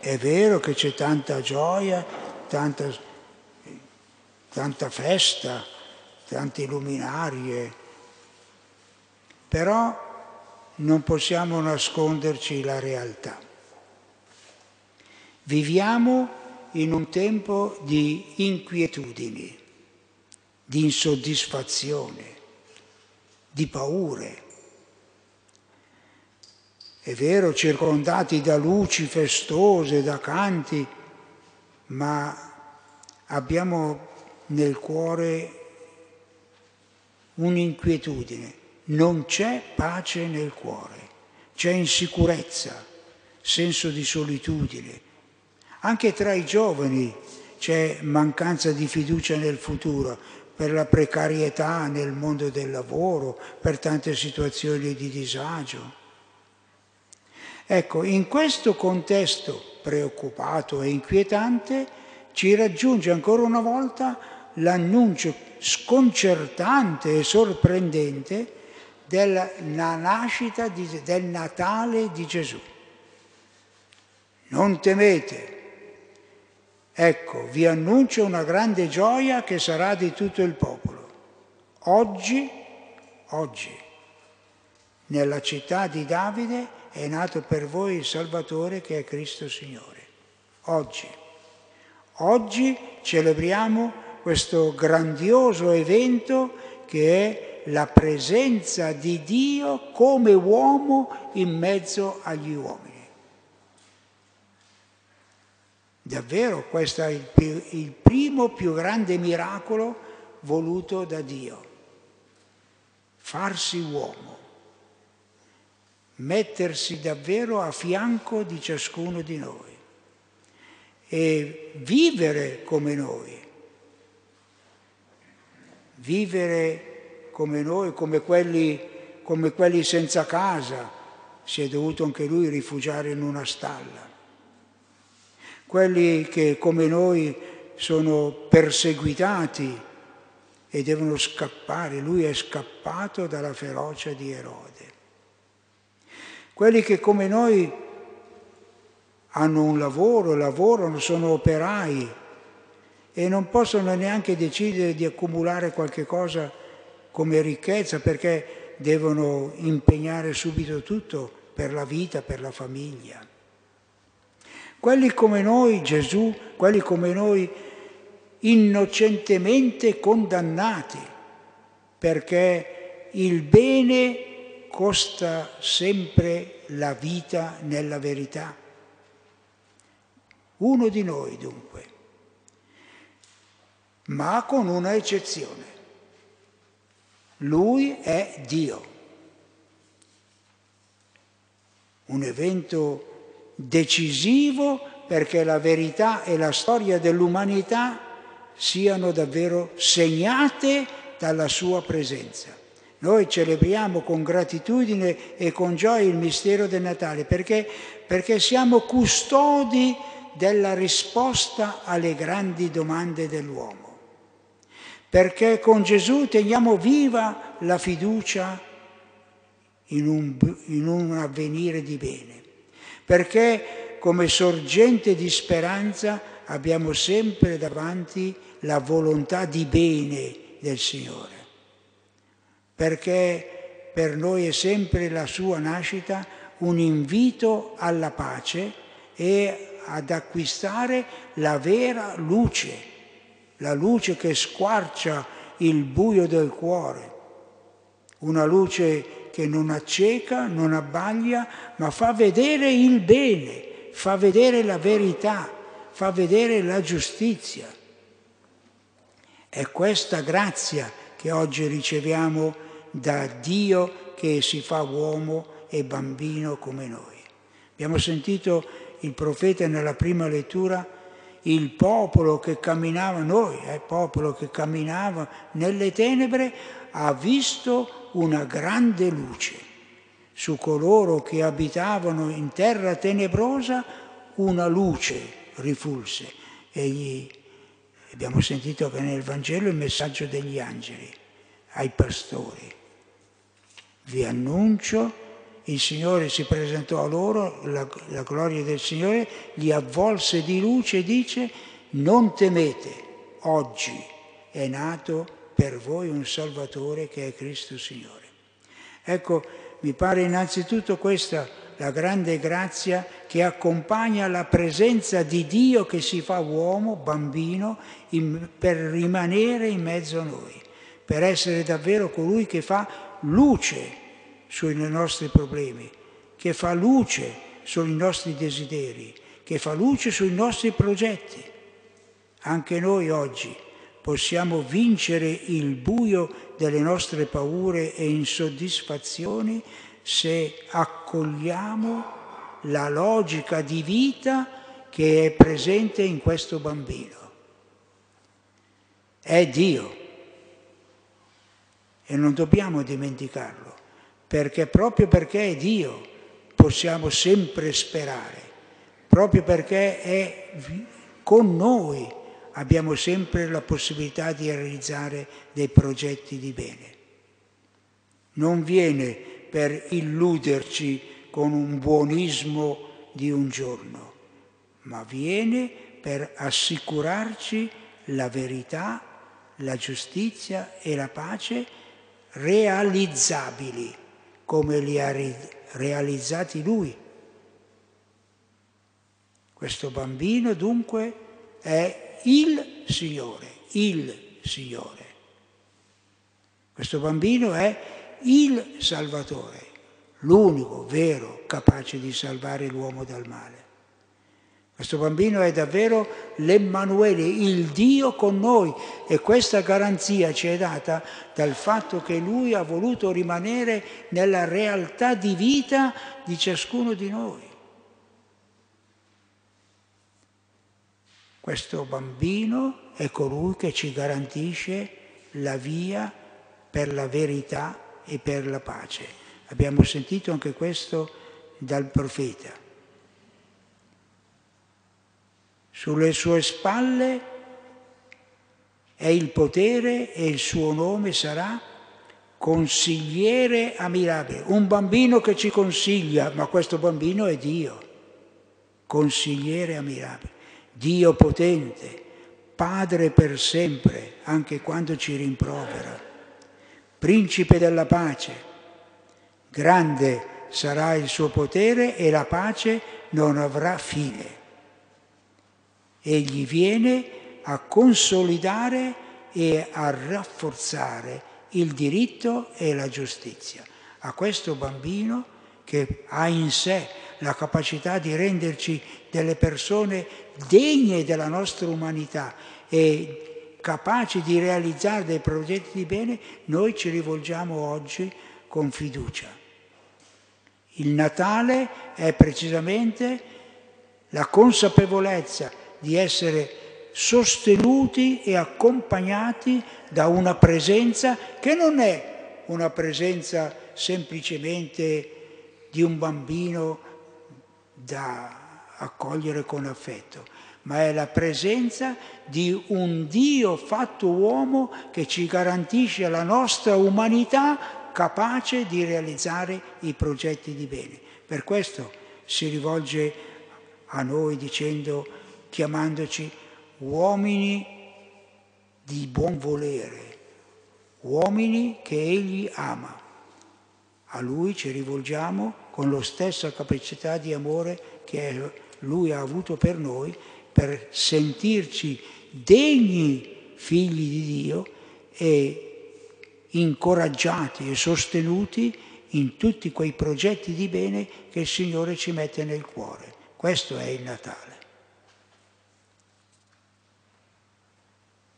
È vero che c'è tanta gioia, tanta, tanta festa, tante luminarie, però non possiamo nasconderci la realtà. Viviamo in un tempo di inquietudini, di insoddisfazione, di paure. È vero, circondati da luci festose, da canti, ma abbiamo nel cuore un'inquietudine non c'è pace nel cuore, c'è insicurezza, senso di solitudine. Anche tra i giovani c'è mancanza di fiducia nel futuro, per la precarietà nel mondo del lavoro, per tante situazioni di disagio. Ecco, in questo contesto preoccupato e inquietante ci raggiunge ancora una volta l'annuncio sconcertante e sorprendente della nascita di, del Natale di Gesù. Non temete. Ecco, vi annuncio una grande gioia che sarà di tutto il popolo. Oggi, oggi, nella città di Davide è nato per voi il Salvatore che è Cristo Signore. Oggi. Oggi celebriamo questo grandioso evento che è la presenza di Dio come uomo in mezzo agli uomini. Davvero questo è il, più, il primo più grande miracolo voluto da Dio. Farsi uomo, mettersi davvero a fianco di ciascuno di noi e vivere come noi, vivere come noi, come quelli, come quelli senza casa, si è dovuto anche lui rifugiare in una stalla. Quelli che come noi sono perseguitati e devono scappare, lui è scappato dalla ferocia di Erode. Quelli che come noi hanno un lavoro, lavorano, sono operai e non possono neanche decidere di accumulare qualche cosa come ricchezza perché devono impegnare subito tutto per la vita, per la famiglia. Quelli come noi, Gesù, quelli come noi innocentemente condannati, perché il bene costa sempre la vita nella verità. Uno di noi dunque, ma con una eccezione. Lui è Dio. Un evento decisivo perché la verità e la storia dell'umanità siano davvero segnate dalla sua presenza. Noi celebriamo con gratitudine e con gioia il mistero del Natale perché, perché siamo custodi della risposta alle grandi domande dell'uomo. Perché con Gesù teniamo viva la fiducia in un, in un avvenire di bene, perché come sorgente di speranza abbiamo sempre davanti la volontà di bene del Signore, perché per noi è sempre la sua nascita un invito alla pace e ad acquistare la vera luce la luce che squarcia il buio del cuore, una luce che non acceca, non abbaglia, ma fa vedere il bene, fa vedere la verità, fa vedere la giustizia. È questa grazia che oggi riceviamo da Dio che si fa uomo e bambino come noi. Abbiamo sentito il profeta nella prima lettura il popolo che camminava, noi, il popolo che camminava nelle tenebre, ha visto una grande luce. Su coloro che abitavano in terra tenebrosa una luce rifulse. Egli, abbiamo sentito che nel Vangelo il messaggio degli angeli ai pastori. Vi annuncio il Signore si presentò a loro, la, la gloria del Signore li avvolse di luce e dice non temete, oggi è nato per voi un Salvatore che è Cristo Signore. Ecco, mi pare innanzitutto questa la grande grazia che accompagna la presenza di Dio che si fa uomo, bambino, in, per rimanere in mezzo a noi, per essere davvero colui che fa luce sui nostri problemi, che fa luce sui nostri desideri, che fa luce sui nostri progetti. Anche noi oggi possiamo vincere il buio delle nostre paure e insoddisfazioni se accogliamo la logica di vita che è presente in questo bambino. È Dio e non dobbiamo dimenticarlo, perché proprio perché è Dio possiamo sempre sperare, proprio perché è con noi abbiamo sempre la possibilità di realizzare dei progetti di bene. Non viene per illuderci con un buonismo di un giorno, ma viene per assicurarci la verità, la giustizia e la pace realizzabili come li ha realizzati lui. Questo bambino dunque è il Signore, il Signore. Questo bambino è il Salvatore, l'unico vero capace di salvare l'uomo dal male. Questo bambino è davvero l'Emmanuele, il Dio con noi e questa garanzia ci è data dal fatto che lui ha voluto rimanere nella realtà di vita di ciascuno di noi. Questo bambino è colui che ci garantisce la via per la verità e per la pace. Abbiamo sentito anche questo dal profeta. Sulle sue spalle è il potere e il suo nome sarà consigliere ammirabile. Un bambino che ci consiglia, ma questo bambino è Dio. Consigliere ammirabile. Dio potente, Padre per sempre, anche quando ci rimprovera. Principe della pace. Grande sarà il suo potere e la pace non avrà fine egli viene a consolidare e a rafforzare il diritto e la giustizia. A questo bambino che ha in sé la capacità di renderci delle persone degne della nostra umanità e capaci di realizzare dei progetti di bene, noi ci rivolgiamo oggi con fiducia. Il Natale è precisamente la consapevolezza di essere sostenuti e accompagnati da una presenza che non è una presenza semplicemente di un bambino da accogliere con affetto, ma è la presenza di un Dio fatto uomo che ci garantisce la nostra umanità capace di realizzare i progetti di bene. Per questo si rivolge a noi dicendo chiamandoci uomini di buon volere, uomini che Egli ama. A Lui ci rivolgiamo con la stessa capacità di amore che Lui ha avuto per noi, per sentirci degni figli di Dio e incoraggiati e sostenuti in tutti quei progetti di bene che il Signore ci mette nel cuore. Questo è il Natale.